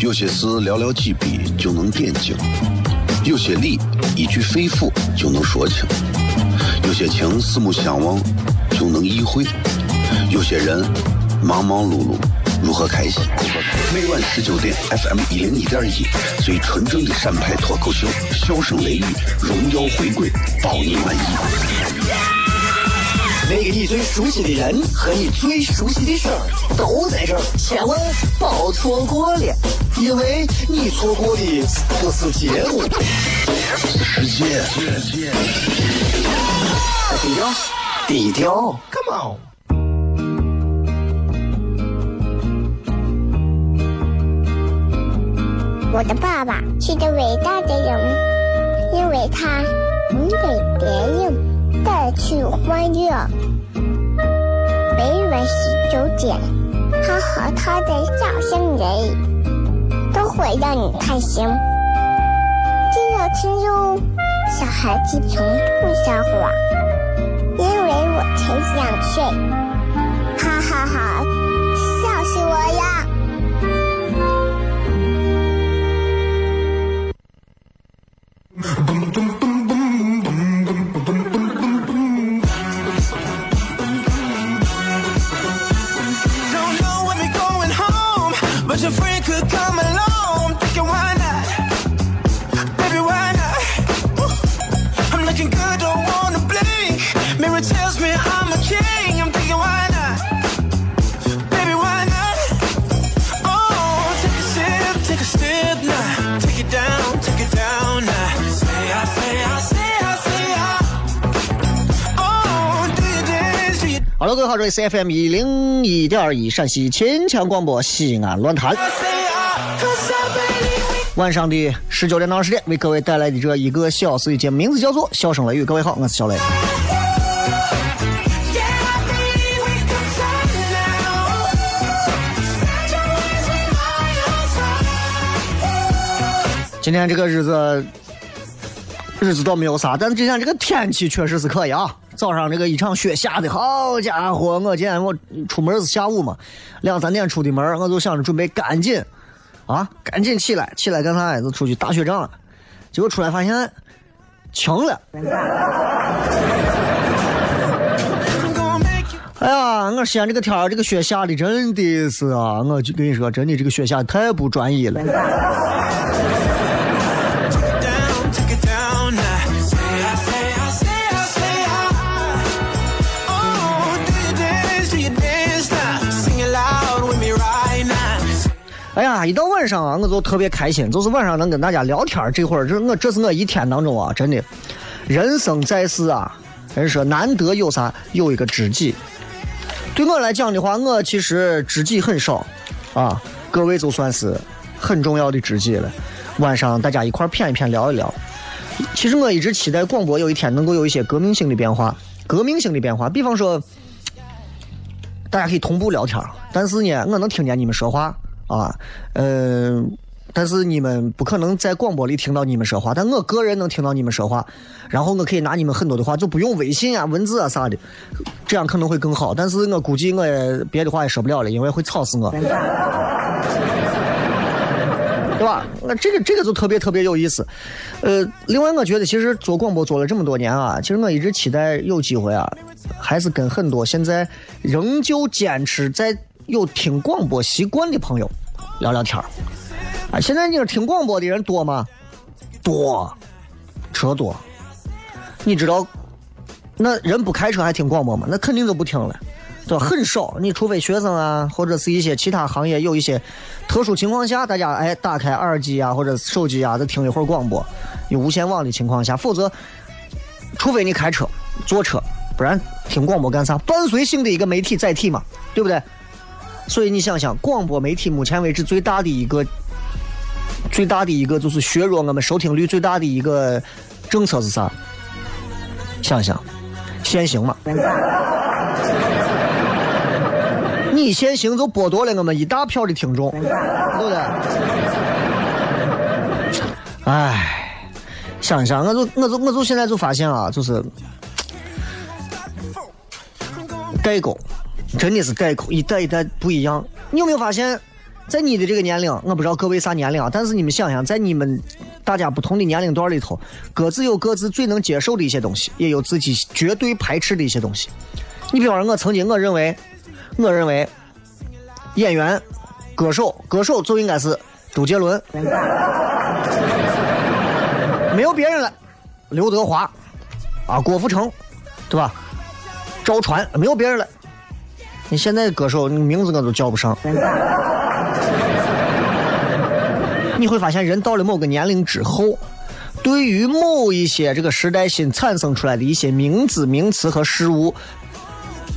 有些事寥寥几笔就能点睛，有些理一句肺腑就能说清，有些情四目相望就能意会，有些人忙忙碌碌如何开心？每晚十九点，FM 一零一点一，最纯正的陕派脱口秀，笑声雷雨，荣耀回归，保你满意。那个你最熟悉的人和你最熟悉的事儿都在这儿，千万别错过了，因为你错过的不是节目，世界。低调，低调，Come on。我的爸爸是个伟大的人，因为他能给别人。带去欢乐。每晚十九点，他和他的笑声人，都会让你开心。记得听哟，小孩子从不撒谎，因为我才想睡。！Hello，各位好，这里是 FM 一零一点一陕西秦腔广播西安论坛。晚上的十九点到二十点，为各位带来的这一个小时的节目，名字叫做《笑声雷雨》。各位好，我是小雷。今天这个日子，日子倒没有啥，但今天这个天气确实是可以啊。早上这个一场雪下的好家伙！我今天我出门是下午嘛，两三点出的门，我就想着准备赶紧啊，赶紧起来，起来干啥呀？就出去打雪仗了。结果出来发现晴了。哎呀，我西安这个天，这个雪下的真的是啊！我就跟你说，真的这个雪下的太不专一了。哎呀，一到晚上啊，我就特别开心，就是晚上能跟大家聊天这会儿，这我这是我一天当中啊，真的，人生在世啊，人说难得有啥，有一个知己。对我来讲的话，我其实知己很少啊，各位就算是很重要的知己了。晚上大家一块谝一谝，聊一聊。其实我一直期待广播有一天能够有一些革命性的变化，革命性的变化。比方说，大家可以同步聊天，但是呢，我能听见你们说话。啊，嗯，但是你们不可能在广播里听到你们说话，但我个人能听到你们说话，然后我可以拿你们很多的话，就不用微信啊、文字啊啥的，这样可能会更好。但是我估计我也别的话也说不了了，因为会吵死我，对吧？那这个这个就特别特别有意思。呃，另外我觉得其实做广播做了这么多年啊，其实我一直期待有机会啊，还是跟很多现在仍旧坚持在有听广播习惯的朋友。聊聊天儿，啊，现在你说听广播的人多吗？多，车多。你知道，那人不开车还听广播吗？那肯定就不听了，对吧？很少。你除非学生啊，或者是一些其他行业有一些特殊情况下，大家哎打开耳机啊或者手机啊，再听一会儿广播，有无线网的情况下，否则，除非你开车、坐车，不然听广播干啥？伴随性的一个媒体载体嘛，对不对？所以你想想，广播媒体目前为止最大的一个、最大的一个就是削弱我们收听率最大的一个政策是啥？想想，限行嘛。你限行就剥夺了我们一大票的听众，对不对？哎，想想，我就我就我就现在就发现啊，就是代沟。真的是代沟，一代一代不一样。你有没有发现，在你的这个年龄，我不知道各位啥年龄啊，但是你们想想，在你们大家不同的年龄段里头，各自有各自最能接受的一些东西，也有自己绝对排斥的一些东西。你比方说，我曾经我认为，我认为演员、歌手、歌手就应该是周杰伦，没有别人了，刘德华啊，郭富城，对吧？赵传，没有别人了。你现在歌手，你名字我都叫不上。你会发现，人到了某个年龄之后，对于某一些这个时代新产生出来的一些名字、名词和事物，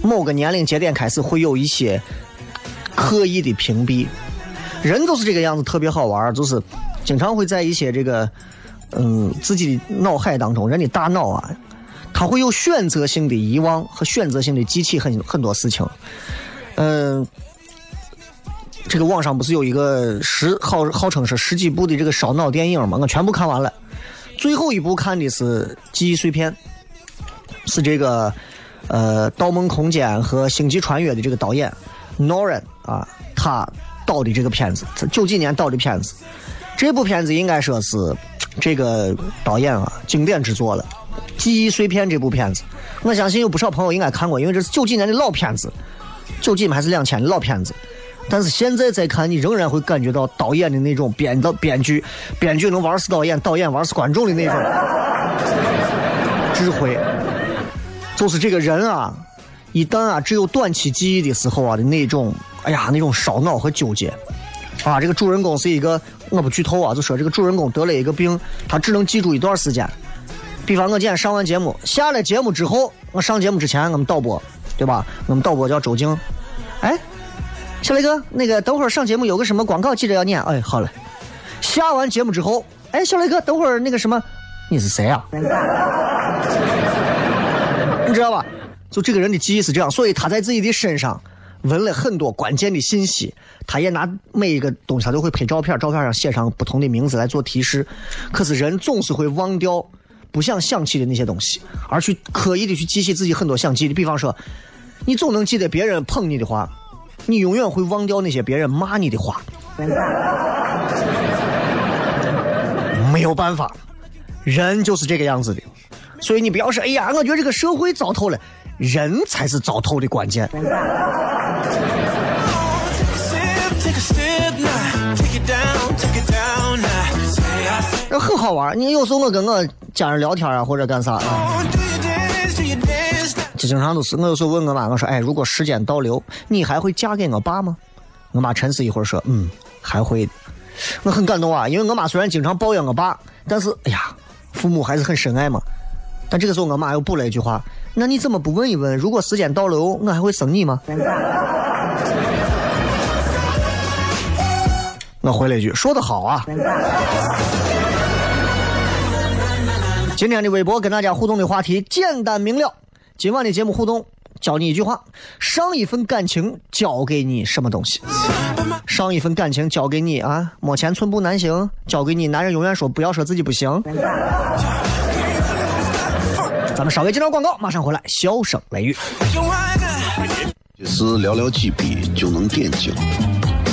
某个年龄节点开始会有一些刻意的屏蔽。人就是这个样子，特别好玩，就是经常会在一些这个嗯自己的脑海当中，人的大脑啊。他会有选择性的遗忘和选择性的记起很很多事情，嗯，这个网上不是有一个十号号称是十几部的这个烧脑电影吗？我全部看完了，最后一部看的是《记忆碎片》，是这个呃《盗梦空间》和《星际穿越》的这个导演 Nolan 啊，他导的这个片子，九几年导的片子，这部片子应该说是这个导演啊经典之作了。记忆碎片这部片子，我相信有不少朋友应该看过，因为这是九几年的老片子，九几年还是两千的老片子。但是现在再看，你仍然会感觉到导演的那种编导、编剧、编剧能玩死导演，导演玩死观众的那种智慧。就是这个人啊，一旦啊只有短期记忆的时候啊的那种，哎呀那种烧脑和纠结。啊，这个主人公是一个，我不剧透啊，就说这个主人公得了一个病，他只能记住一段时间。比方我今天上完节目，下了节目之后，我上节目之前我们导播，对吧？我们导播叫周静。哎，小雷哥，那个等会儿上节目有个什么广告记着要念。哎，好嘞。下完节目之后，哎，小雷哥，等会儿那个什么，你是谁啊？你知道吧？就这个人的记忆是这样，所以他在自己的身上纹了很多关键的信息。他也拿每一个东西，他都会拍照片，照片上写上不同的名字来做提示。可是人总是会忘掉。不想想起的那些东西，而去刻意的去记起自己很多想记的。比方说，你总能记得别人捧你的话，你永远会忘掉那些别人骂你的话。没有办法，人就是这个样子的。所以你不要说，哎呀，我觉得这个社会糟透了，人才是糟透的关键。这很好玩你有时候我跟我家人聊天啊，或者干啥啊，就经常都是我有时候问我妈，我说：“哎，如果时间倒流，你还会嫁给我爸吗？”我妈沉思一会儿说：“嗯，还会。”我很感动啊，因为我妈虽然经常抱怨我爸，但是哎呀，父母还是很深爱嘛。但这个时候我妈又补了一句话：“那你怎么不问一问，如果时间倒流，我还会生你吗？” 我回了一句：“说的好啊。”今天的微博跟大家互动的话题简单明了。今晚的节目互动，教你一句话：上一份感情交给你什么东西？上一份感情交给你啊，没钱寸步难行。交给你，男人永远说不要说自己不行。咱们稍微接段广告，马上回来，笑声雷雨。是寥寥几笔就能点睛。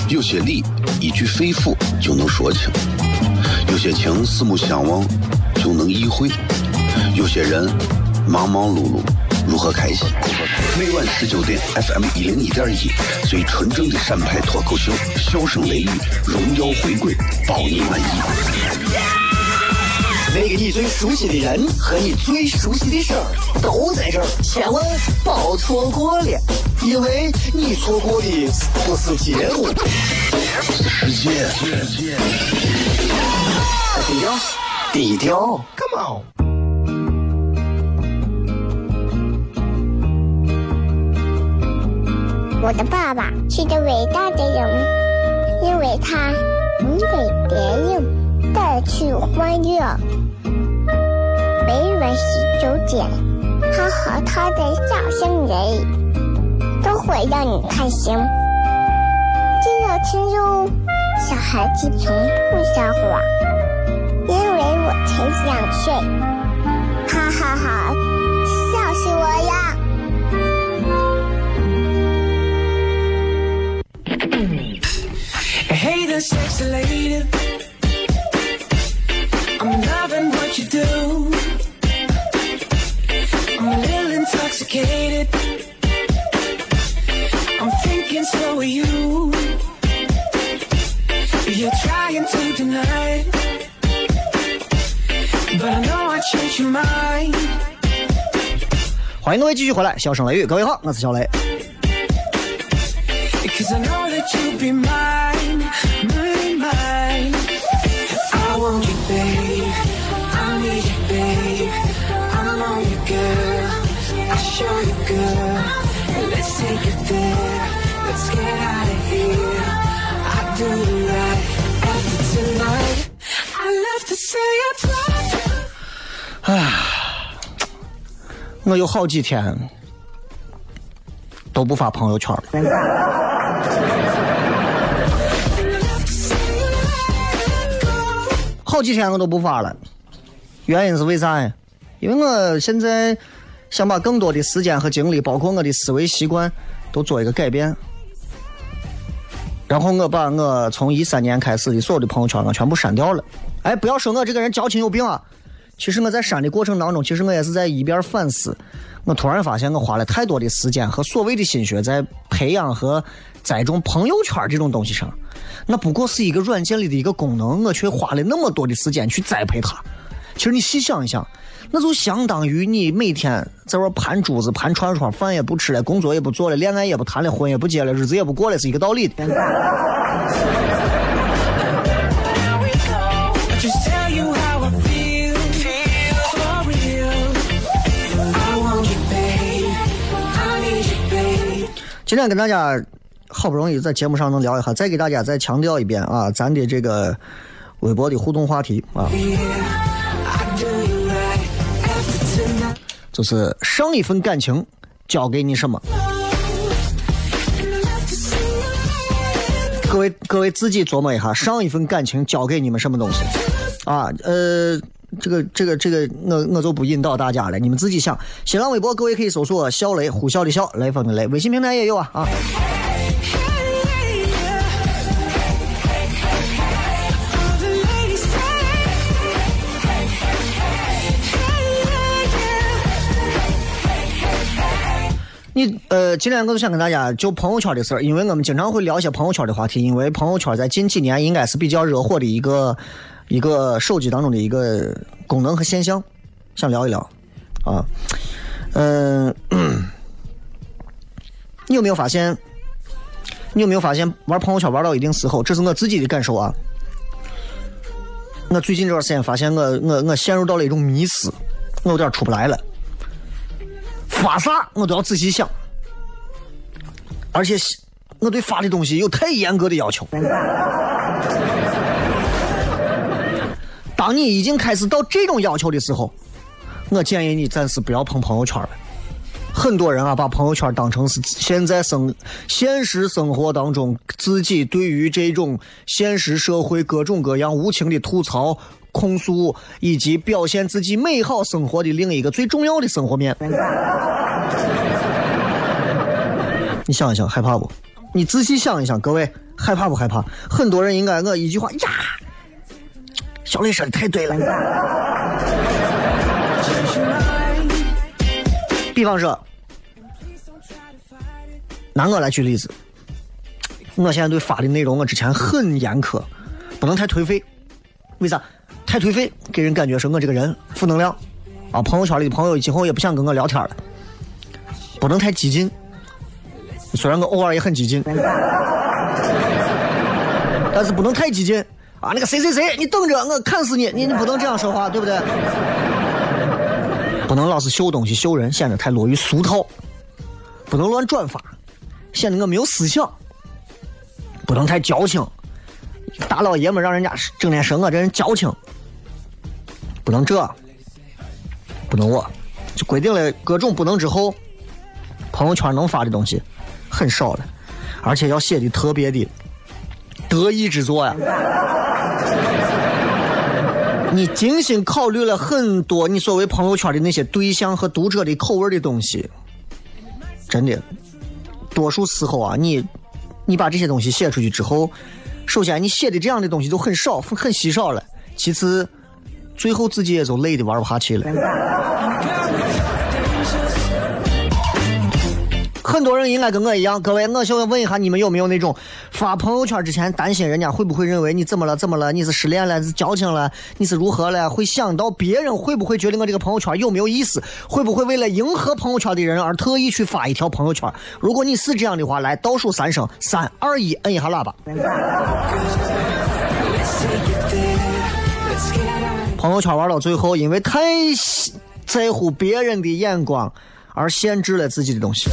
有些理一句肺腑就能说清，些情四目相望就能意会，有些人忙忙碌碌如何开心？每晚十九点，FM 一零一点一，最纯正的陕派脱口秀，笑声雷雨，荣耀回归，包你满意。那个你最熟悉的人和你最熟悉的事儿都在这儿，千万别错过了，因为你错过的不是节目，是时间。低调，低调，Come on。我的爸爸是个伟大的人，因为他能给别人带去欢乐。每晚十九点，他和他的笑声人，都会让你开心。记得听哟，小孩子从不撒谎，我才想睡。哈哈哈，笑死我呀！欢迎各位继续回来，笑声雷雨，各位好，我是小雷。我有好几天都不发朋友圈了。好几天我都不发了，原因是为啥呀？因为我现在想把更多的时间和精力，包括我的思维习惯，都做一个改变。然后我把我从一三年开始的所有的朋友圈我全部删掉了。哎，不要说我这个人矫情有病啊！其实我在删的过程当中，其实我也是在一边反思。我突然发现，我花了太多的时间和所谓的心血在培养和栽种朋友圈这种东西上，那不过是一个软件里的一个功能，我却花了那么多的时间去栽培它。其实你细想一想，那就相当于你每天在外盘珠子、盘串串，饭也不吃了，工作也不做了，恋爱也不谈了，婚也不结了，日子也不过了，是一个道理的。今天跟大家好不容易在节目上能聊一下，再给大家再强调一遍啊，咱的这个微博的互动话题啊，就是上一份感情交给你什么？各位各位自己琢磨一下，上一份感情交给你们什么东西？啊，呃，这个这个这个，我我就不引导大家了，你们自己想。新浪微博各位可以搜索“笑雷”，呼啸的笑，雷锋的雷。微信平台也有啊啊。你呃，今天我就想跟大家就朋友圈的事儿，因为我们经常会聊一些朋友圈的话题，因为朋友圈在近几年应该是比较热火的一个一个手机当中的一个功能和现象，想聊一聊啊。嗯、你有没有发现？你有没有发现玩朋友圈玩到一定时候，这是我自己的感受啊。我最近这段时间发现我我我陷入到了一种迷失，我有点出不来了。发啥我都要仔细想，而且我对发的东西有太严格的要求。当你已经开始到这种要求的时候，我建议你暂时不要碰朋友圈了。很多人啊，把朋友圈当成是现在生现实生活当中自己对于这种现实社会各种各样无情的吐槽、控诉，以及表现自己美好生活的另一个最重要的生活面。你想一想，害怕不？你仔细想一想，各位害怕不害怕？很多人应该我一句话呀，小磊说的太对了。比方说，拿我来举例子，我现在对发的内容，我之前很严苛，不能太颓废。为啥？太颓废给人感觉是我这个人负能量啊！朋友圈里的朋友今后也不想跟我聊天了。不能太激进，虽然我偶尔也很激进，但是不能太激进啊！那个谁谁谁，你等着，我砍死你！你你不能这样说话，对不对？不能老是秀东西秀人，显得太落于俗套；不能乱转发，显得我没有思想；不能太矫情，大老爷们让人家整天说我这人矫情，不能这，不能我，就规定了各种不能之后，朋友圈能发的东西很少了，而且要写的特别的得意之作呀。你精心考虑了很多你所谓朋友圈的那些对象和读者的口味的东西，真的，多数时候啊，你你把这些东西写出去之后，首先你写的这样的东西都很少，很稀少了。其次，最后自己也就累的玩不下去了。很多人应该跟我一样，各位，我想问一下，你们有没有那种发朋友圈之前担心人家会不会认为你怎么了？怎么了？你是失恋了？是矫情了？你是如何了？会想到别人会不会觉得我这个朋友圈有没有意思？会不会为了迎合朋友圈的人而特意去发一条朋友圈？如果你是这样的话，来倒数三声，三二一，摁一下喇叭。朋友圈玩到最后，因为太在乎别人的眼光，而限制了自己的东西。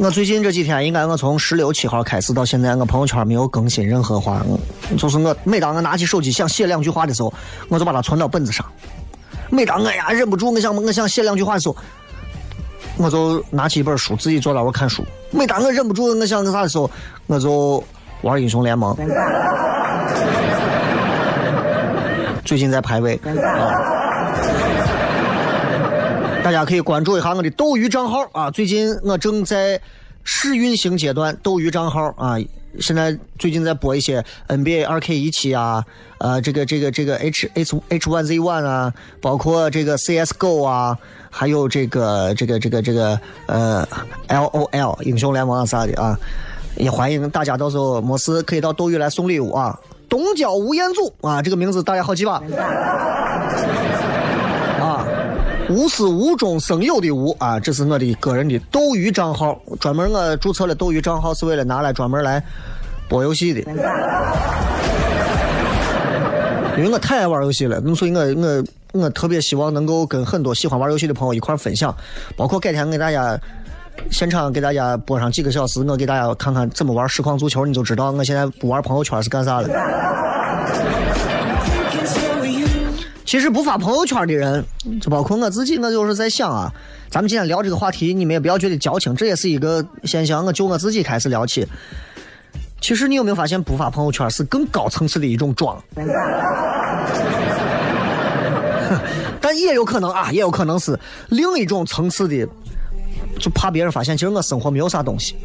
我最近这几天，应该我从十六七号开始到现在，我朋友圈没有更新任何话。就是我每当我拿起手机想写两句话的时候，我就把它存到本子上。每当我呀忍不住，我想我想写两句话的时候，我就拿起一本书自己坐那我看书。每当我忍不住我想个啥的时候，我就玩英雄联盟。最近在排位啊。大家可以关注一下我的斗鱼账号啊！最近我正在试运行阶段，斗鱼账号啊，现在最近在播一些 NBA 二 K 一七啊，呃，这个这个这个 H H H One Z One 啊，包括这个 CS GO 啊，还有这个这个这个这个呃 L O L 英雄联盟啊啥的啊，也欢迎大家到时候没事可以到斗鱼来送礼物啊！东郊吴彦祖啊，这个名字大家好记吧？无是无中生有的无啊，这是我的个人的斗鱼账号，专门我注册了斗鱼账号是为了拿来专门来播游戏的，因为我太爱玩游戏了，所以我我我特别希望能够跟很多喜欢玩游戏的朋友一块分享，包括改天给大家现场给大家播上几个小时，我给大家看看怎么玩实况足球，你就知道我现在不玩朋友圈是干啥了。其实不发朋友圈的人，就包括我自己，我就是在想啊，咱们今天聊这个话题，你们也不要觉得矫情，这也是一个现象。我就我自己开始聊起。其实你有没有发现，不发朋友圈是更高层次的一种装？但也有可能啊，也有可能是另一种层次的，就怕别人发现，其实我生活没有啥东西。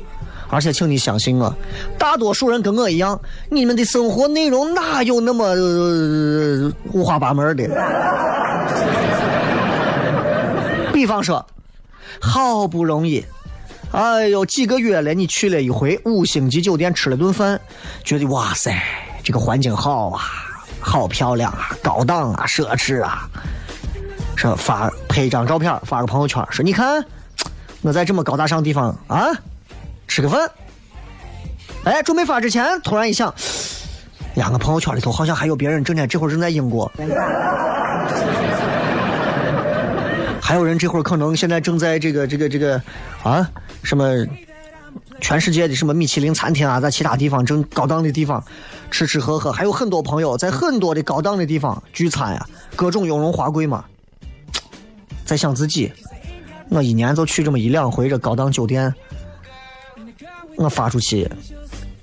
而且，请你相信我，大多数人跟我一样，你们的生活内容哪有那么五花八门的？比方说，好不容易，哎呦，几个月了，你去了一回五星级酒店吃了顿饭，觉得哇塞，这个环境好啊，好漂亮啊，高档啊，奢侈啊，说发拍一张照片，发个朋友圈，说你看，我在这么高大上地方啊。吃个饭，哎，准备发之前，突然一想，呀，我朋友圈里头好像还有别人正在这会儿正在英国，还有人这会儿可能现在正在这个这个这个啊什么全世界的什么米其林餐厅啊，在其他地方正高档的地方吃吃喝喝，还有很多朋友在很多的高档的地方聚餐呀，各种雍容华贵嘛，在想自己，我一年就去这么一两回这高档酒店。我发出去，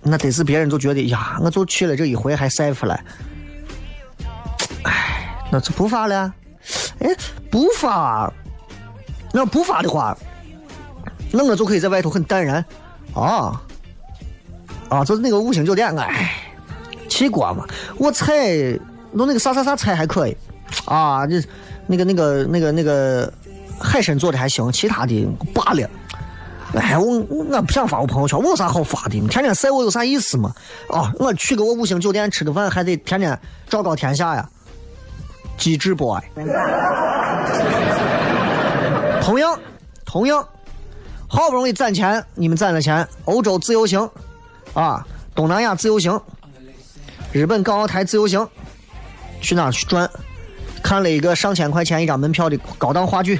那得是别人就觉得呀，我就去了这一回还晒出来，哎，那就不发了。哎，不发，那不发的话，那我就可以在外头很淡然啊啊，就是那个五星酒店，哎，去过嘛，我菜弄那个啥啥啥菜还可以啊，这那个那个那个那个海参做的还行，其他的罢了。哎，我我不想发我朋友圈，我有啥好发的？天天晒我有啥意思嘛？哦，我去个我五星酒店吃个饭，还得天天昭告天下呀，机智 boy。同样，同样，好不容易攒钱，你们攒了钱，欧洲自由行，啊，东南亚自由行，日本港澳台自由行，去哪去转？看了一个上千块钱一张门票的高档话剧，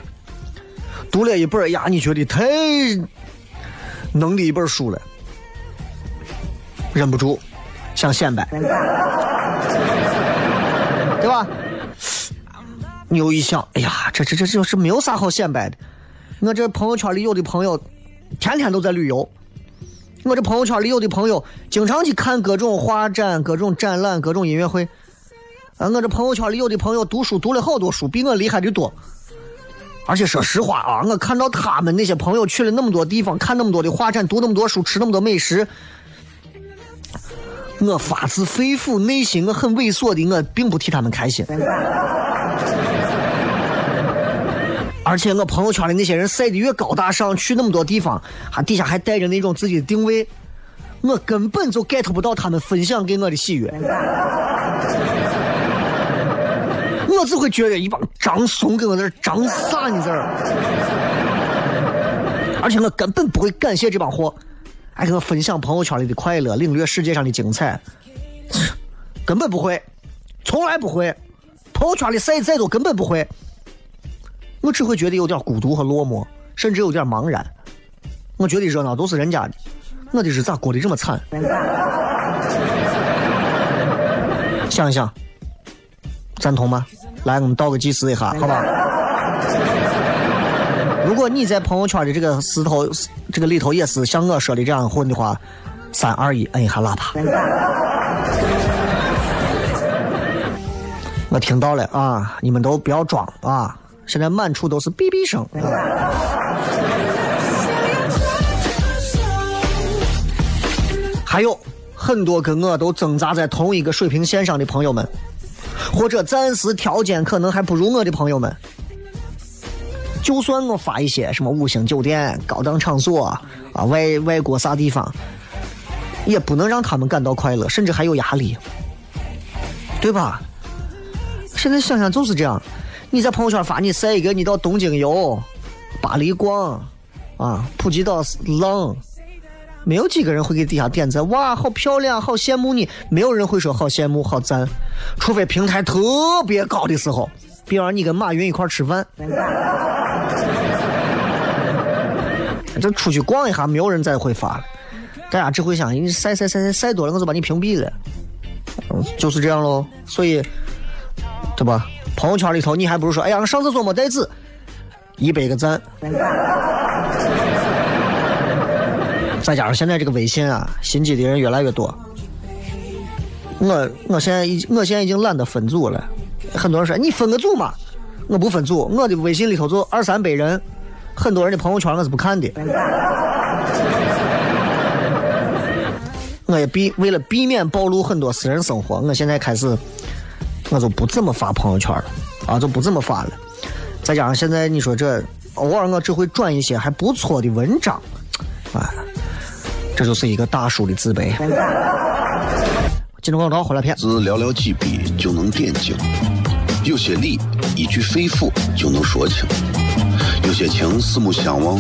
读了一本呀，你觉得太？能的一本书了，忍不住想显摆，对吧？你又一想，哎呀，这这这就是没有啥好显摆的。我这朋友圈里有的朋友，天天都在旅游。我这朋友圈里有的朋友，经常去看各种画展、各种展览、各种音乐会。啊，我这朋友圈里有的朋友读书读了好多书，比我厉害的多。而且说实话啊，我看到他们那些朋友去了那么多地方，看那么多的画展，读那么多书，吃那么多美食，我发自肺腑内心我很猥琐的，我并不替他们开心。而且我朋友圈里那些人晒的越高大上，去那么多地方，还底下还带着那种自己的定位，我根本就 get 不到他们分享给我的喜悦。我只会觉得一帮张怂跟我在这张啥呢这儿，而且我根本不会感谢这帮货，还跟我分享朋友圈里的快乐，领略世界上的精彩，根本不会，从来不会，朋友圈里晒再多根本不会，我只会觉得有点孤独和落寞，甚至有点茫然。我觉得热闹都是人家的，我的日子咋过得这么惨？想一想，赞同吗？来，我们倒个计时一下，好吧？如果你在朋友圈的这个石头这个里头也是像我说的这样混的话，三二一，摁一下喇叭。我听到了啊，你们都不要装啊！现在满处都是哔哔声。还有很多跟我都挣扎在同一个水平线上的朋友们。或者暂时条件可能还不如我的朋友们，就算我发一些什么五星酒店、高档场所啊、外外国啥地方，也不能让他们感到快乐，甚至还有压力，对吧？现在想想就是这样，你在朋友圈发你晒一个你到东京游、巴黎逛啊、普吉岛浪。没有几个人会给底下点赞，哇，好漂亮，好羡慕你。没有人会说好羡慕、好赞，除非平台特别高的时候，比方你跟马云一块吃饭，这出去逛一下，没有人再会发了，大家只会想，你晒晒晒晒晒多了，我就把你屏蔽了，嗯，就是这样喽。所以，对吧？朋友圈里头，你还不如说，哎呀，上厕所没带纸，一百个赞。再加上现在这个微信啊，心机的人越来越多。我我现在已我现在已经懒得分组了。很多人说你分个组嘛，我不分组，我的微信里头就二三百人，很多人的朋友圈我是不看的。我也避为了避免暴露很多私人生活，我现在开始我就不怎么发朋友圈了，啊，就不怎么发了。再加上现在你说这偶尔我只会转一些还不错的文章，啊。这就是一个大叔的自卑。进入广告，回来片。字寥寥几笔就能点睛，有些理一句肺腑就能说清，有些情四目相望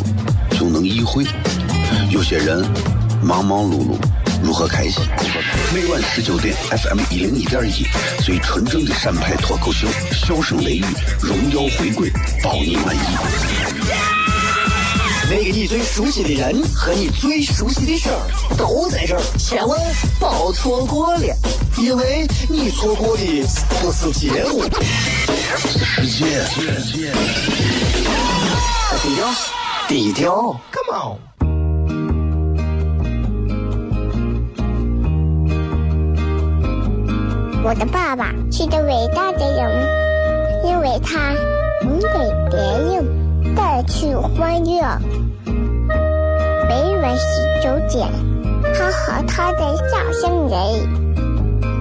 就能意会，有些人忙忙碌碌如何开心？每晚十九点，FM 一零一点一，最纯正的陕派脱口秀，笑声雷雨，荣耀回归，包你满意。那个你最熟悉的人和你最熟悉的事儿都在这儿，千万别错过了，因为你错过的不是节目，世界。低调，低调，Come on。我的爸爸是个伟大的人，因为他能给别人带去欢乐。每晚十九点，他和他的笑声人，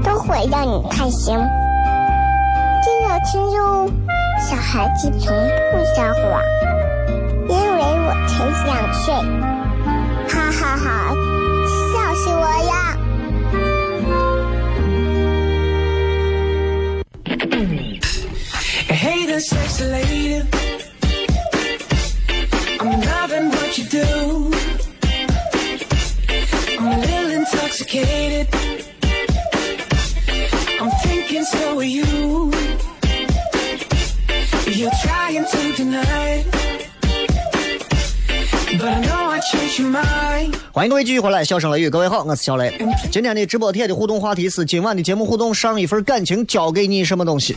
都会让你开心。记得听哟，小孩子从不撒谎，因为我才两岁。哈哈哈，笑死我呀！Hey, the sexy lady. I'm loving what you do. Intoxicated. I'm thinking so are you. You're trying to deny. But I know I changed your mind. 欢迎各位继续回来，笑声雷雨，各位好，我是小雷。今天的直播帖的互动话题是今晚的节目互动，上一份感情交给你什么东西？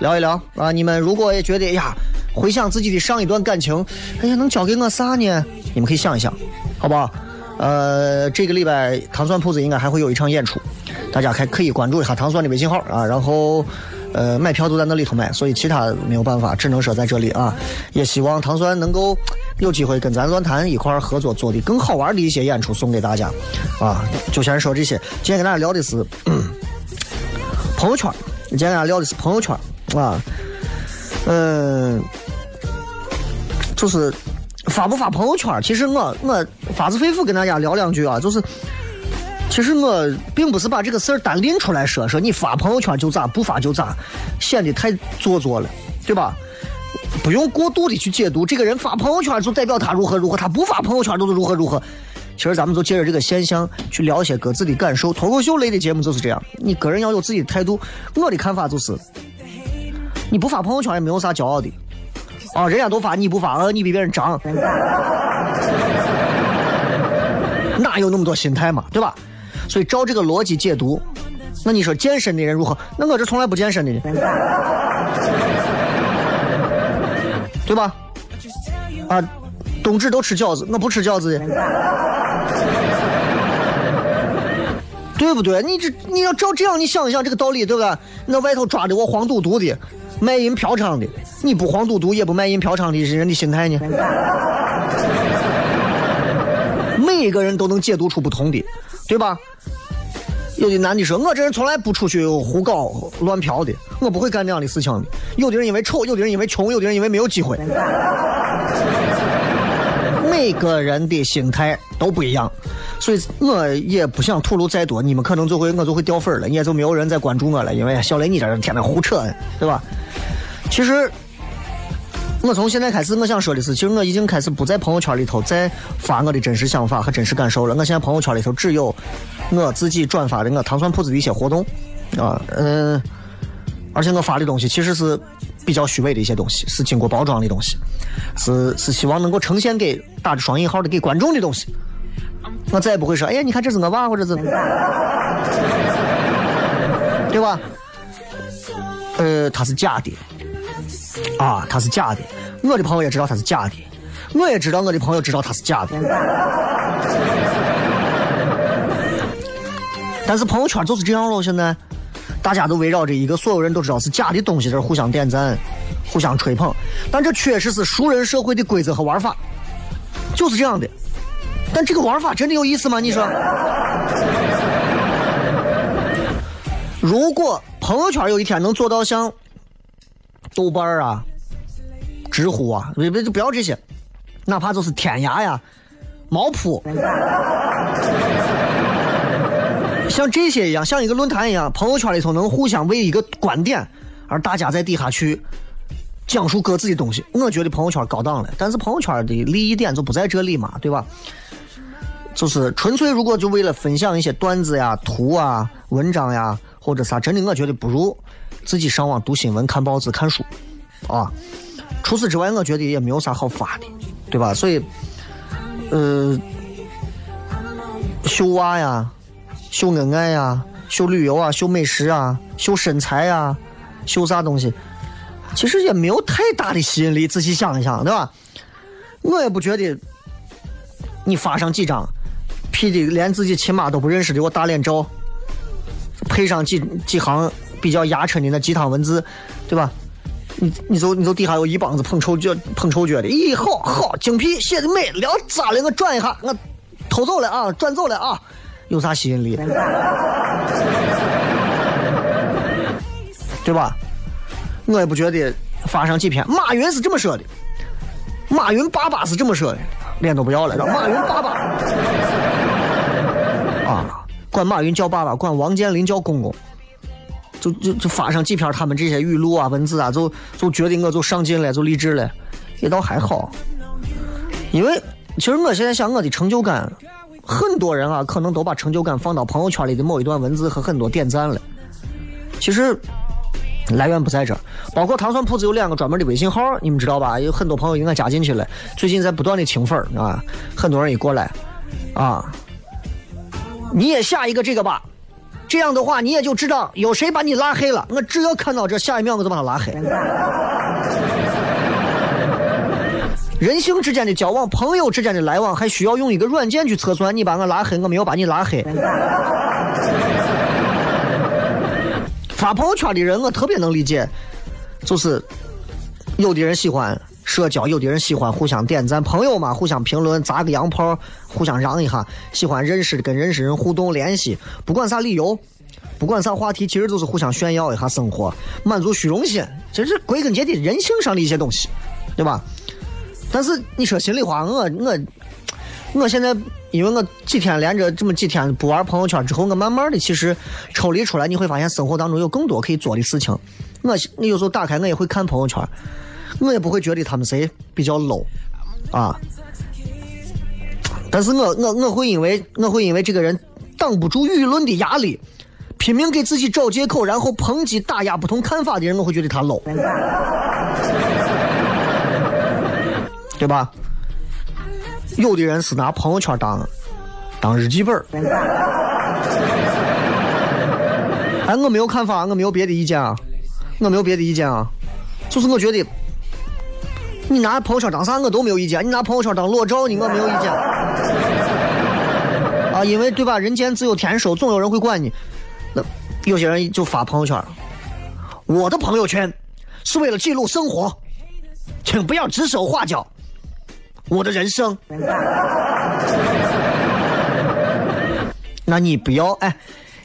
聊一聊啊！你们如果也觉得哎呀，回想自己的上一段感情，哎呀，能交给我啥呢？你们可以想一想，好不好？呃，这个礼拜糖蒜铺子应该还会有一场演出，大家还可以关注一下糖蒜的微信号啊，然后。呃，买票都在那里头买，所以其他没有办法，只能说在这里啊。也希望糖蒜能够有机会跟咱乱坛一块合作，做的更好玩的一些演出送给大家啊。就先说这些，今天跟大家聊的是朋友圈，今天跟大家聊的是朋友圈啊。嗯，就是发不发朋友圈，其实我我发自肺腑跟大家聊两句啊，就是。其实我并不是把这个事儿单拎出来说，说你发朋友圈就咋，不发就咋，显得太做作了，对吧？不用过度的去解读，这个人发朋友圈就代表他如何如何，他不发朋友圈都是如何如何。其实咱们就借着这个现象去聊一些各自的感受。脱口秀类的节目就是这样，你个人要有自己的态度。我的看法就是，你不发朋友圈也没有啥骄傲的，啊，人家都发你不发，呃，你比别人长，哪有那么多心态嘛，对吧？所以照这个逻辑解读，那你说健身的人如何？那我这从来不健身的，对吧？啊，冬至都吃饺子，我不吃饺子的，对不对？你这你要照这样，你想一想这个道理，对不对？那外头抓的我黄赌毒的，卖淫嫖娼的，你不黄赌毒也不卖淫嫖娼的人的心态呢？每一个人都能解读出不同的，对吧？有的男的说：“我这人从来不出去胡搞乱嫖的，我不会干这样的事情的。”有的人因为丑，有的人因为穷，有的人因为没有机会。每个人的心态都不一样，所以我也不想吐露再多，你们可能就会我就会掉粉了，也就没有人再关注我了，因为小雷你这人天天胡扯，对吧？其实。我从现在开始，我想说的是，其实我已经开始不在朋友圈里头再发我的真实想法和真实感受了。我现在朋友圈里头只有我自己转发的我糖蒜铺子的一些活动，啊，嗯，而且我发的东西其实是比较虚伪的一些东西，是经过包装的东西，是是希望能够呈现给打着双引号的给观众的东西。我再也不会说，哎呀，你看这是我娃，或者是，对吧？呃，他是假的。啊，他是假的，我的朋友也知道他是假的，我也知道我的朋友知道他是假的。但是朋友圈就是这样了，现在大家都围绕着一个所有人都知道是假的东西在互相点赞、互相吹捧，但这确实是熟人社会的规则和玩法，就是这样的。但这个玩法真的有意思吗？你说？如果朋友圈有一天能做到像……豆瓣啊，知乎啊，别别就不要这些，哪怕就是天涯呀、毛铺，像这些一样，像一个论坛一样，朋友圈里头能互相为一个观点，而大家在底下去讲述各自的东西，我觉得朋友圈高档了。但是朋友圈的利益点就不在这里嘛，对吧？就是纯粹如果就为了分享一些段子呀、图啊、文章呀或者啥，真的我觉得不如。自己上网读新闻、看报纸、看书，啊，除此之外，我觉得也没有啥好发的，对吧？所以，呃，秀娃呀，秀恩爱呀，秀旅游啊，秀美食啊，秀身材呀，秀啥东西，其实也没有太大的吸引力。仔细想一想，对吧？我也不觉得，你发上几张 P 的连自己亲妈都不认识的我大脸照，配上几几行。比较压碜的那鸡汤文字，对吧？你你就你就底下有一帮子捧臭脚捧臭脚的，咦，好好精辟，写的美，聊咋了？我转一下，我偷走了啊，转走了啊，有啥吸引力？对吧？我也不觉得发上几篇。马云是这么说的，马云爸爸是这么说的，脸都不要了，马云爸爸 啊，管马云叫爸爸，管王健林叫公公。就就就发上几篇他们这些语录啊、文字啊，就就觉得我就上进了，就励志了，也倒还好。因为其实我现在想我的成就感，很多人啊可能都把成就感放到朋友圈里的某一段文字和很多点赞了。其实来源不在这儿，包括糖蒜铺子有两个专门的微信号，你们知道吧？有很多朋友应该加进去了，最近在不断的清粉啊，很多人一过来啊，你也下一个这个吧。这样的话，你也就知道有谁把你拉黑了。我只要看到这，下一秒我就把他拉黑。人性之间的交往，朋友之间的来往，还需要用一个软件去测算你把我拉黑，我没有把你拉黑。发朋友圈的人我特别能理解，就是有的人喜欢社交，有的人喜欢互相点赞，朋友嘛，互相评论，砸个洋炮，互相让一下，喜欢认识的跟认识人互动联系，不管啥理由。不管啥话题，其实都是互相炫耀一下生活，满足虚荣心，这是归根结底人性上的一些东西，对吧？但是你说心里话，我我我现在因为我几天连着这么几天不玩朋友圈之后，我慢慢的其实抽离出来，你会发现生活当中有更多可以做的事情。我你有时候打开我也会看朋友圈，我也不会觉得他们谁比较 low 啊。但是我我我会因为我会因为这个人挡不住舆论的压力。拼命给自己找借口，然后抨击打压不同看法的人，我会觉得他 low，对吧？有的人是拿朋友圈当当日记本哎，我没有看法，我没有别的意见啊，我没有别的意见啊，就是我觉得你拿朋友圈当啥，我都没有意见。你拿朋友圈当裸照你，我没有意见。啊，因为对吧？人间自有天收，总有人会管你。那有些人就发朋友圈，我的朋友圈是为了记录生活，请不要指手画脚。我的人生，那你不要哎，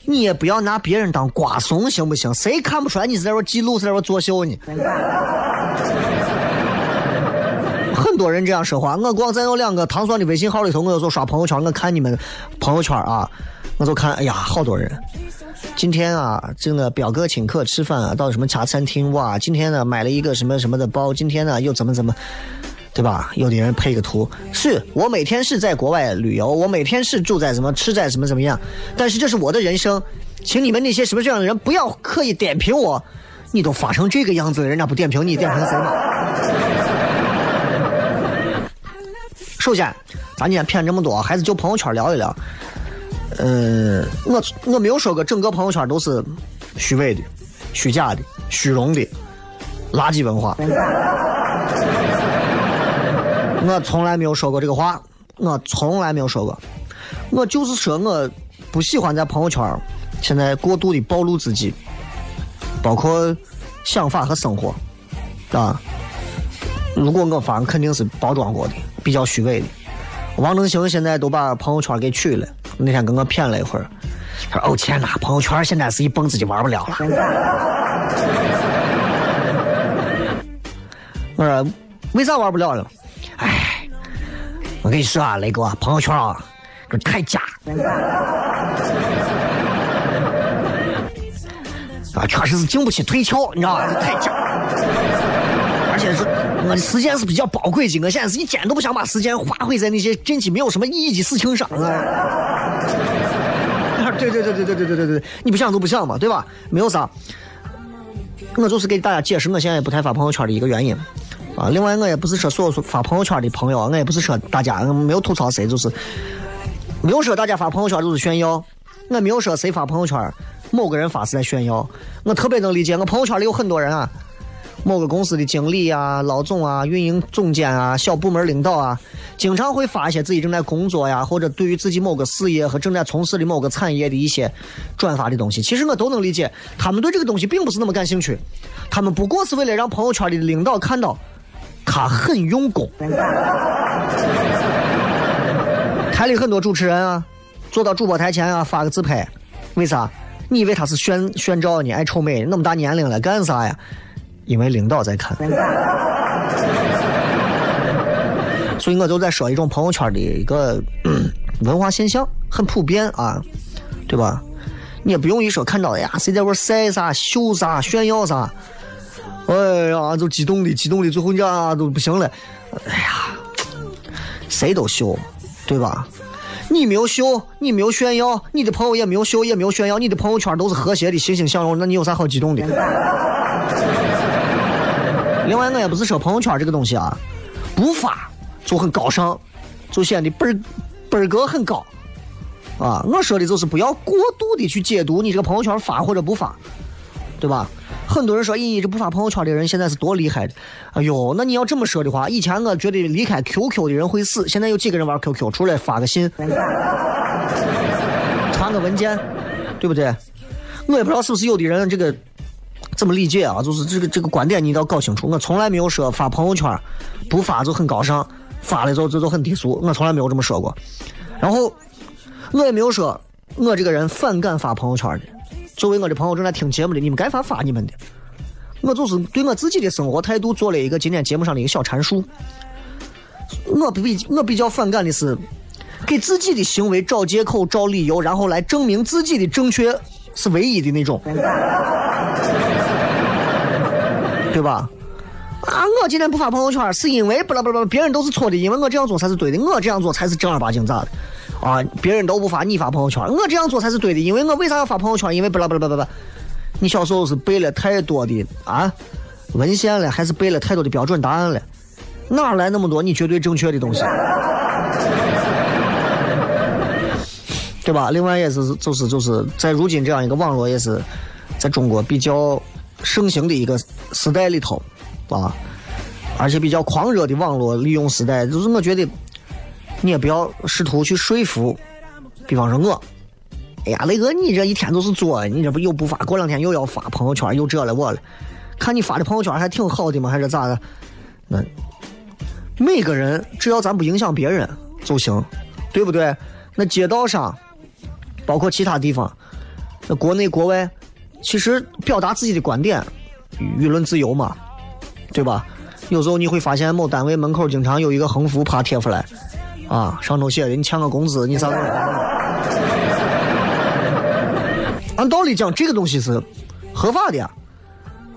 你也不要拿别人当瓜怂，行不行？谁看不出来你是在这记录，在这作秀呢？很多人这样说话，我光在有两个糖蒜的微信号里头，我有时候刷朋友圈，我看你们朋友圈啊，我就看，哎呀，好多人。今天啊，这个表哥请客吃饭啊，到什么茶餐厅哇？今天呢买了一个什么什么的包，今天呢又怎么怎么，对吧？有的人配个图，是我每天是在国外旅游，我每天是住在什么吃在什么怎么样，但是这是我的人生，请你们那些什么这样的人不要刻意点评我，你都发成这个样子了，人家不点评你，点评谁呢？首先，咱今天骗这么多，还是就朋友圈聊一聊。嗯，我我没有说过整个朋友圈都是虚伪的、虚假的、虚荣的垃圾文化。我从来没有说过这个话，我从来没有说过。我就是说我不喜欢在朋友圈现在过度的暴露自己，包括想法和生活啊。如果我发，肯定是包装过的，比较虚伪的。王正兴现在都把朋友圈给取了。那天跟我谝了一会儿，他说：“哦天哪，朋友圈现在是一蹦自己玩不了了。”我说：“为啥玩不了了？”我跟你说啊，雷哥，朋友圈啊，这太假。啊，确实是经不起推敲，你知道吧？太假。而且是我的时间是比较宝贵的，我现在是一点都不想把时间花费在那些近期没有什么意义的事情上啊。对对对对对对对对对，你不想就不想嘛，对吧？没有啥。我就是给大家解释，我现在不太发朋友圈的一个原因啊。另外，我也不是说所有发朋友圈的朋友，我也不是说大家没有吐槽谁，就是没有说大家发朋友圈就是炫耀，我没有说谁发朋友圈某个人发是在炫耀，我特别能理解，我朋友圈里有很多人啊。某个公司的经理啊、老总啊、运营总监啊、小部门领导啊，经常会发一些自己正在工作呀，或者对于自己某个事业和正在从事的某个产业的一些转发的东西。其实我都能理解，他们对这个东西并不是那么感兴趣，他们不过是为了让朋友圈里的领导看到他很用功。台里很多主持人啊，坐到主播台前啊发个自拍，为啥？你以为他是炫炫照呢？爱臭美，那么大年龄了，干啥呀？因为领导在看，所以我就在说一种朋友圈的一个文化现象，很普遍啊，对吧？你也不用一说看到呀，谁在玩晒啥、秀啥、炫耀啥，哎呀，就激动的、激动的，最后家都不行了。哎呀，谁都秀，对吧？你没有秀，你没有炫耀，你的朋友也没有秀，也没有炫耀，你的朋友圈都是和谐的、欣欣向荣，那你有啥好激动的？另外，我也不是说朋友圈这个东西啊，不发就很高尚，就显得本本格很高啊。我说的就是不要过度的去解读你这个朋友圈发或者不发，对吧？很多人说，咦，这不发朋友圈的人现在是多厉害的？哎呦，那你要这么说的话，以前我觉得离开 QQ 的人会死，现在有几个人玩 QQ？出来发个信，传个文件，对不对？我也不知道是不是有的人这个怎么理解啊？就是这个这个观点你一定要搞清楚。我从来没有说发朋友圈不发就很高尚，发了就就就很低俗。我从来没有这么说过。然后我也没有说我这个人反感发朋友圈的。作为我的朋友正在听节目的，你们该发发你们的。我就是对我自己的生活态度做了一个今天节目上的一个小阐述。我比我比较反感的是给自己的行为找借口、找理由，然后来证明自己的正确是唯一的那种，对吧？啊，我今天不发朋友圈是因为不啦不啦，别人都是错的，因为我这样做才是对的，我这样做才是正儿八经咋的？啊，别人都不发，你发朋友圈，我这样做才是对的，因为我为啥要发朋友圈？因为不啦不啦不啦不，你小时候是背了太多的啊文献了，还是背了太多的标准答案了？哪来那么多你绝对正确的东西？对吧？另外也是就是就是在如今这样一个网络也是在中国比较盛行的一个时代里头啊，而且比较狂热的网络利用时代，就是我觉得你也不要试图去说服，比方说我，哎呀，雷哥你这一天都是作，你这不又不发，过两天又要发朋友圈，又这了我了，看你发的朋友圈还挺好的嘛，还是咋的？那每个人只要咱不影响别人就行，对不对？那街道上。包括其他地方，那国内国外，其实表达自己的观点，舆论自由嘛，对吧？有时候你会发现某单位门口经常有一个横幅啪贴出来，啊，上头写的你欠个工资，你咋？按道理讲，这个东西是合法的呀，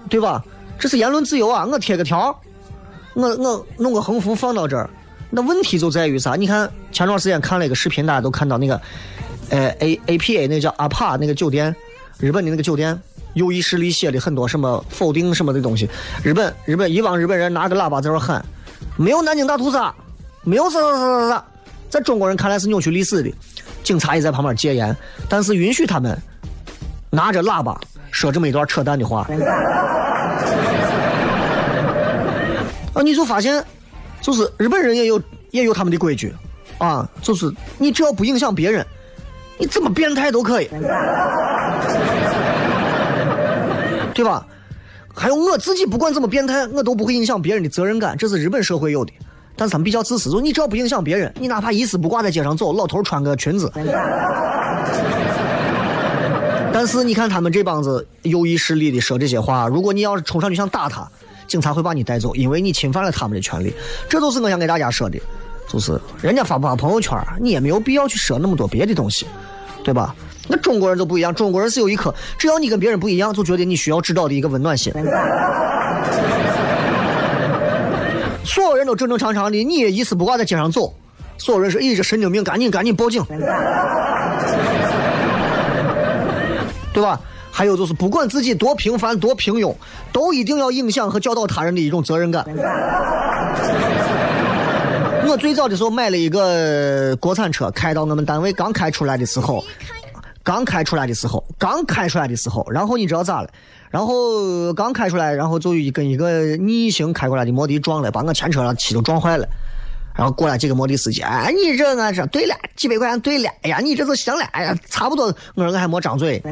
对吧？这是言论自由啊！我贴个条，我我弄个横幅放到这儿，那问题就在于啥？你看前段时间看了一个视频，大家都看到那个。呃，A A P A 那叫阿帕那个酒店，日本的那个酒店，右翼势力写的很多什么否定什么的东西。日本日本一帮日本人拿个喇叭在那喊，没有南京大屠杀，没有啥啥啥啥啥，在中国人看来是扭曲历史的。警察也在旁边戒严，但是允许他们拿着喇叭说这么一段扯淡的话。啊，你就发现，就是日本人也有也有他们的规矩，啊，就是你只要不影响别人。你怎么变态都可以，对吧？还有我自己不管怎么变态，我都不会影响别人的责任感，这是日本社会有的。但是他们比较自私，就你只要不影响别人，你哪怕一丝不挂在街上走，老头穿个裙子。但是你看他们这帮子有意势力的说这些话，如果你要是冲上去想打他，警察会把你带走，因为你侵犯了他们的权利。这都是我想给大家说的。就是人家发不发朋友圈，你也没有必要去说那么多别的东西，对吧？那中国人就不一样，中国人是有一颗只要你跟别人不一样，就觉得你需要知道的一个温暖心。所有人都正正常常的，你也一丝不挂在街上走，所有人说：“咦，这神经病，赶紧赶紧报警，对吧？”还有就是，不管自己多平凡多平庸，都一定要影响和教导他人的一种责任感。我最早的时候买了一个国产车，开到我们单位刚开出来的时候，刚开出来的时候，刚开出来的时候，然后你知道咋了？然后刚开出来，然后就一跟一个逆行开过来的摩的撞了，把我前车上漆都撞坏了。然后过来几个摩的司机，哎，你这俺这对了，几百块钱对了，哎呀，你这就行了，哎呀，差不多。我说我还没张嘴，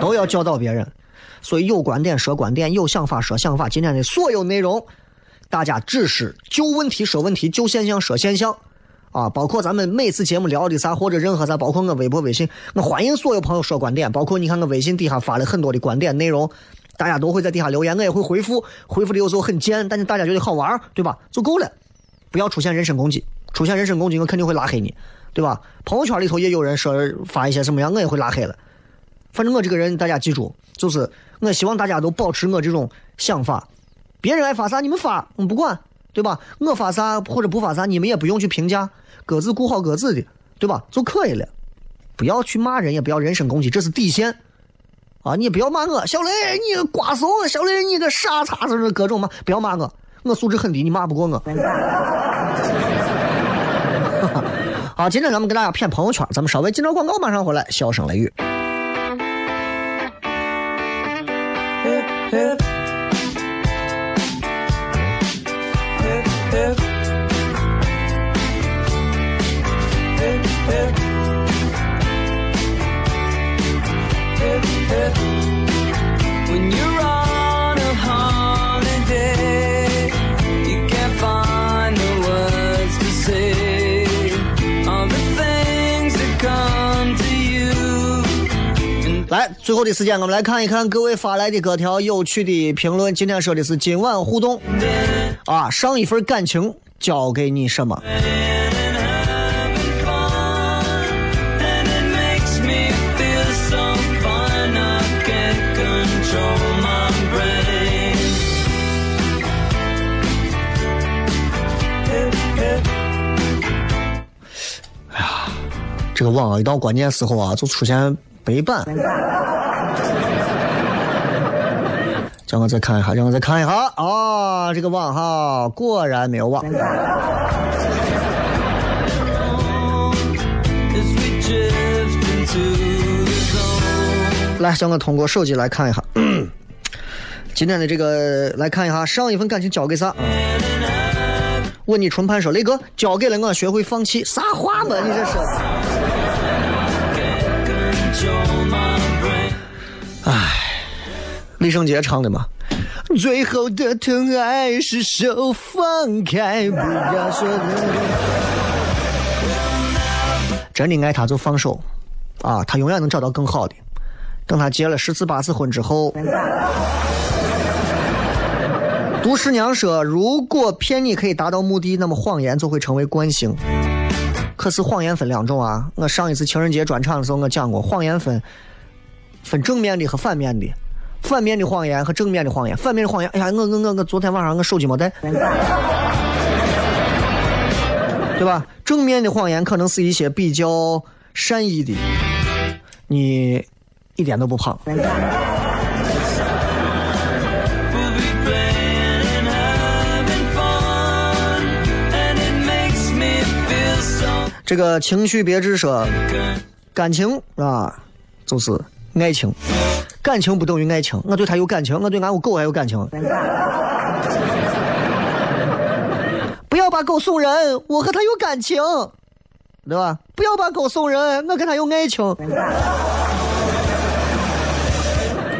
都要教导别人，所以有观点说观点，有想法说想法。今天的所有内容。大家只是就问题说问题，就现象说现象，啊，包括咱们每次节目聊的啥或者任何啥，包括我微博、微信，我欢迎所有朋友说观点，包括你看我微信底下发了很多的观点内容，大家都会在底下留言，我也会回复，回复的有时候很贱，但是大家觉得好玩，对吧？就够了，不要出现人身攻击，出现人身攻击我肯定会拉黑你，对吧？朋友圈里头也有人说发一些什么样，我也会拉黑了。反正我这个人，大家记住，就是我希望大家都保持我这种想法。别人爱发啥你们发，我不管，对吧？我发啥或者不发啥，你们也不用去评价，各自顾好各自的，对吧？就可以了。不要去骂人，也不要人身攻击，这是底线。啊，你不要骂我，小雷，你个瓜怂，小雷，你个傻叉子，各种骂，不要骂我，我素质很低，你骂不过我。好，今天咱们给大家谝朋友圈，咱们稍微进着广告，马上回来，笑声雷雨。to say all the things that come to you 来最后的时间，我们来看一看各位发来的各条有趣的评论。今天说的是今晚互动啊，上一份感情交给你什么？这个网啊，一到关键时候啊，就出现白板。让我再看一下，让我再看一下啊！这个网哈，果然没有网。来，让我通过手机来看一下。今天的这个来看一下，上一份感情交给啥？问你纯盘说，雷哥交给了我，学会放弃，啥话嘛？你这是？唉李圣杰唱的嘛。最后的疼爱是手放开，不要说的。真的爱他就放手，啊，他永远能找到更好的。等他结了十次八次婚之后，杜十娘说：“如果骗你可以达到目的，那么谎言就会成为惯性。”可是谎言分两种啊！我上一次情人节专场的时候，我讲过，谎言分分正面的和反面的。反面的谎言和正面的谎言，反面的谎言，哎呀，我我我我昨天晚上我手机没带，对吧？正面的谎言可能是一些比较善意的，你一点都不胖，这个情绪别致说，感情啊，就是爱情，感情不等于爱情。我对他有感情，我对俺屋狗还有感情。不要把狗送人，我和他有感情，对吧？不要把狗送人，我跟他有爱情。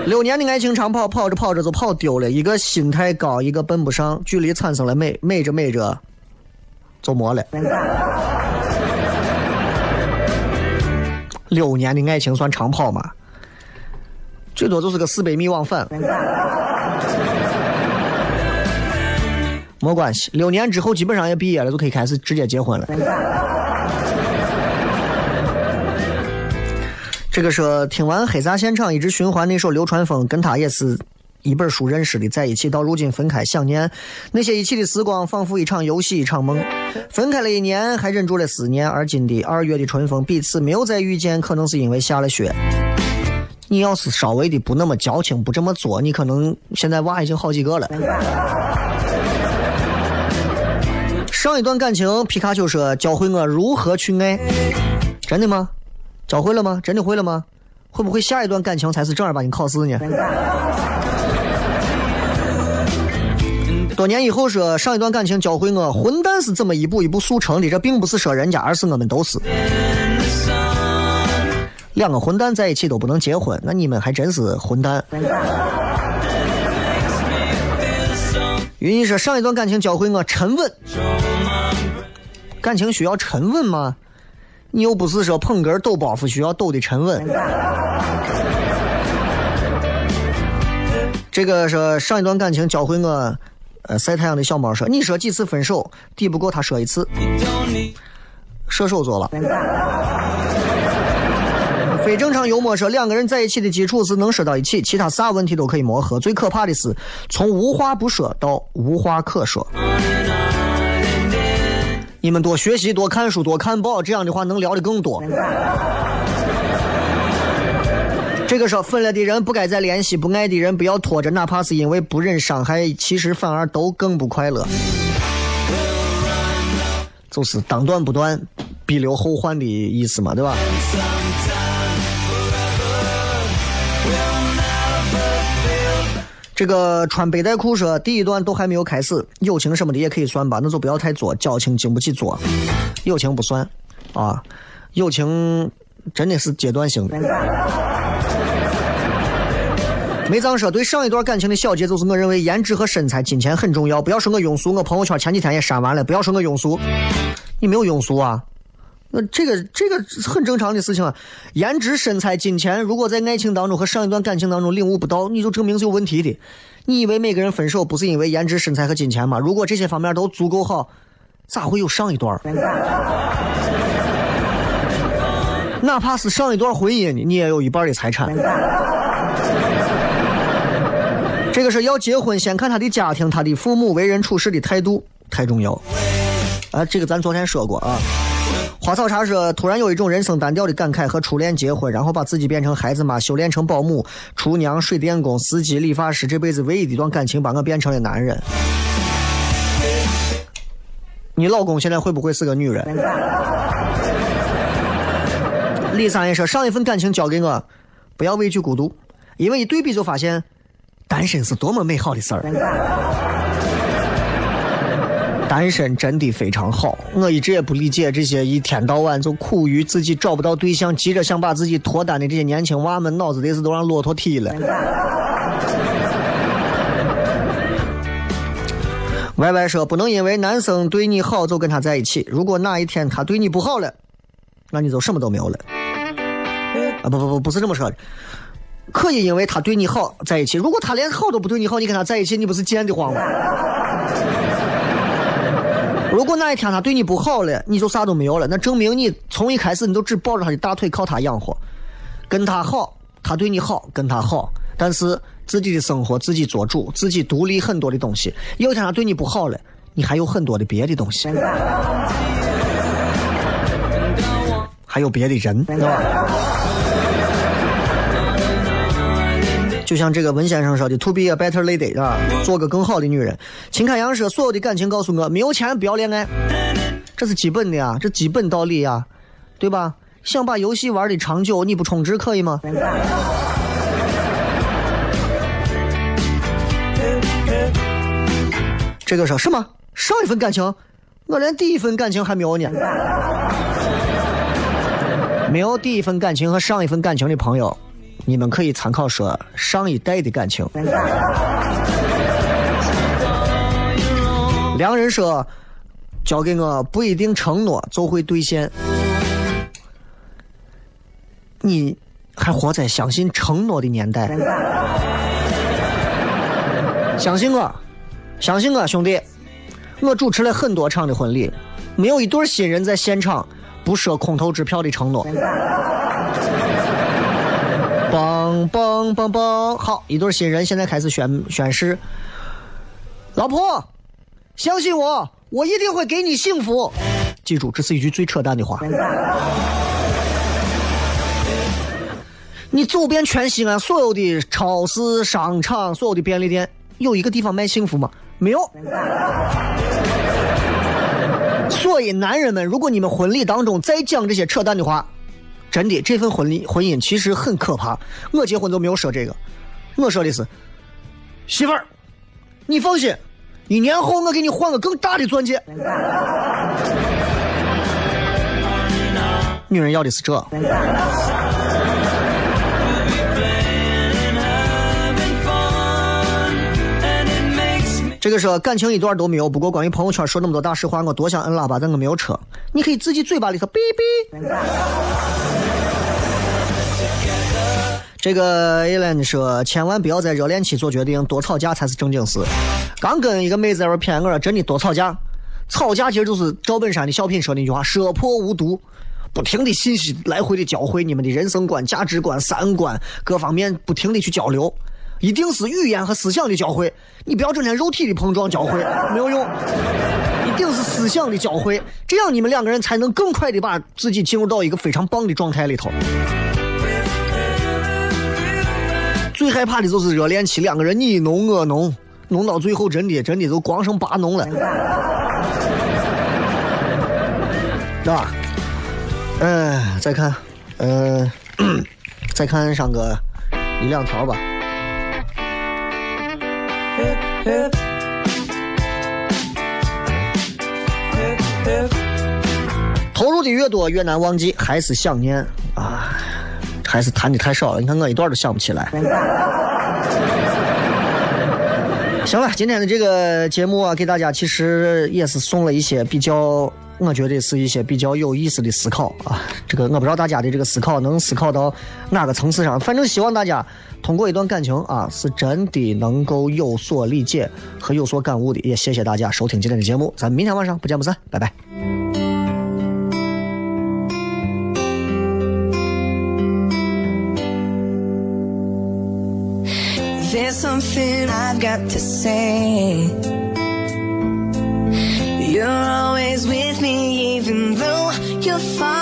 六年的爱情长跑，跑着跑着就跑丢了。一个心太高，一个奔不上，距离产生了美，美着美着就没了。六年的爱情算长跑吗？最多就是个四百米往返。没关系，六年之后基本上也毕业了，就可以开始直接结婚了。这个说听完黑撒现场一直循环那首流川枫，跟他也是一本书认识的，在一起到如今分开，想念那些一起的时光，仿佛一场游戏，一场梦。分开了一年，还忍住了思念。而今的二月的春风，彼此没有再遇见，可能是因为下了雪。你要是稍微的不那么矫情，不这么做，你可能现在娃已经好几个了。上一段感情，皮卡丘说教会我如何去爱，真的吗？教会了吗？真的会了吗？会不会下一段感情才是正儿八经考试呢？多年以后说上一段感情教会我，混蛋是怎么一步一步速成的。这并不是说人家，而是我们都是。两个混蛋在一起都不能结婚，那你们还真是混蛋。云一说上一段感情教会我沉稳，感情需要沉稳吗？你又不是说捧哏抖包袱需要抖的沉稳。这个说上一段感情教会我，呃，晒太阳的小猫说，你说几次分手抵不过他说一次，射手座了。非正常幽默说，两个人在一起的基础是能说到一起，其他啥问题都可以磨合。最可怕的是从无话不说到无话可说。你们多学习，多看书，多看报，这样的话能聊的更多。这个说分了的人不该再联系，不爱的人不要拖着，哪怕是因为不忍伤害，其实反而都更不快乐。就是当断不断，必留后患的意思嘛，对吧？这个穿背带裤说，第一段都还没有开始，友情什么的也可以算吧，那就不要太作，交情经不起作，友情不算啊，友情真的是阶段性的。梅藏说，对上一段感情的小结就是，我认为颜值和身材、金钱很重要。不要说我庸俗，我朋友圈前几天也删完了。不要说我庸俗，你没有庸俗啊，那这个这个很正常的事情啊。颜值、身材、金钱，如果在爱情当中和上一段感情当中领悟不到，你就证明是有问题的。你以为每个人分手不是因为颜值、身材和金钱吗？如果这些方面都足够好，咋会有上一段？哪怕是上一段婚姻，你也有一半的财产。这个是要结婚，先看他的家庭，他的父母为人处事的态度太重要。啊，这个咱昨天说过啊。花草茶说，突然有一种人生单调的感慨：和初恋结婚，然后把自己变成孩子妈，修炼成保姆、厨娘、水电工、司机、理发师，这辈子唯一的一段感情把我变成了男人。你老公现在会不会是个女人？李三爷说，上一份感情交给我，不要畏惧孤独，因为一对比就发现，单身是多么美好的事儿。单身真的非常好，我一直也不理解这些一天到晚就苦于自己找不到对象，急着想把自己脱单的这些年轻娃们，脑子得是都让骆驼踢了。歪歪说，不能因为男生对你好就跟他在一起，如果哪一天他对你不好了，那你就什么都没有了。啊不不不，不是这么说的，可以因为他对你好在一起，如果他连好都不对你好，你跟他在一起，你不是贱的慌吗？如果哪一天他对你不好了，你就啥都没有了，那证明你从一开始你就只抱着他的大腿靠他养活，跟他好，他对你好，跟他好，但是自己的生活自己做主，自己独立很多的东西。有一天他对你不好了，你还有很多的别的东西，还有别的人，对吧？就像这个文先生说的，“To be a better lady” 啊，做个更好的女人。秦凯阳说：“所有的感情告诉我，没有钱不要恋爱，这是基本的呀，这基本道理呀，对吧？想把游戏玩的长久，你不充值可以吗？”这个说什么？上一份感情，我连第一份感情还没有呢。没有第一份感情和上一份感情的朋友。你们可以参考说上一代的感情。良人说：“交给我不一定承诺就会兑现。”你还活在相信承诺的年代？相信我，相信我，兄弟，我主持了很多场的婚礼，没有一对新人在现场不说空头支票的承诺。梆梆梆梆，好，一对新人现在开始宣宣誓。老婆，相信我，我一定会给你幸福。记住，这是一句最扯淡的话。你走遍全西安所有的超市、商场、所有的便利店，有一个地方卖幸福吗？没有。所以，男人们，如果你们婚礼当中再讲这些扯淡的话，真的，这份婚礼婚姻其实很可怕。我结婚都没有说这个，我说的是媳妇儿，你放心，一年后我给你换个更大的钻戒。女人要的是这。这个说感情一段都没有，不过关于朋友圈说那么多大实话，我多想摁喇叭，但我没有车。你可以自己嘴巴里头哔哔。这个 a l a n 说，千万不要在热恋期做决定，多吵架才是正经事。刚跟一个妹子在那骗我说，真的多吵架，吵架其实就是赵本山的小品说那句话：说破无毒，不停的信息来回的交汇，你们的人生观、价值观、三观各方面不停的去交流。一定是语言和思想的交汇，你不要整天肉体的碰撞交汇，没有用。一定是思想的交汇，这样你们两个人才能更快的把自己进入到一个非常棒的状态里头。最害怕的就是热恋期，两个人你侬我侬，弄到最后真的真的都光剩拔弄了，对吧？嗯，再看，嗯，再看上个一两条吧。投入的越多越难忘记，还是想念啊，还是谈的太少了。你看我一段都想不起来。行了，今天的这个节目啊，给大家其实也是送了一些比较，我觉得是一些比较有意思的思考啊。这个我不知道大家的这个思考能思考到哪个层次上，反正希望大家通过一段感情啊，是真的能够有所理解和有所感悟的。也谢谢大家收听今天的节目，咱明天晚上不见不散，拜拜。There's something I've got to say. You're you'll find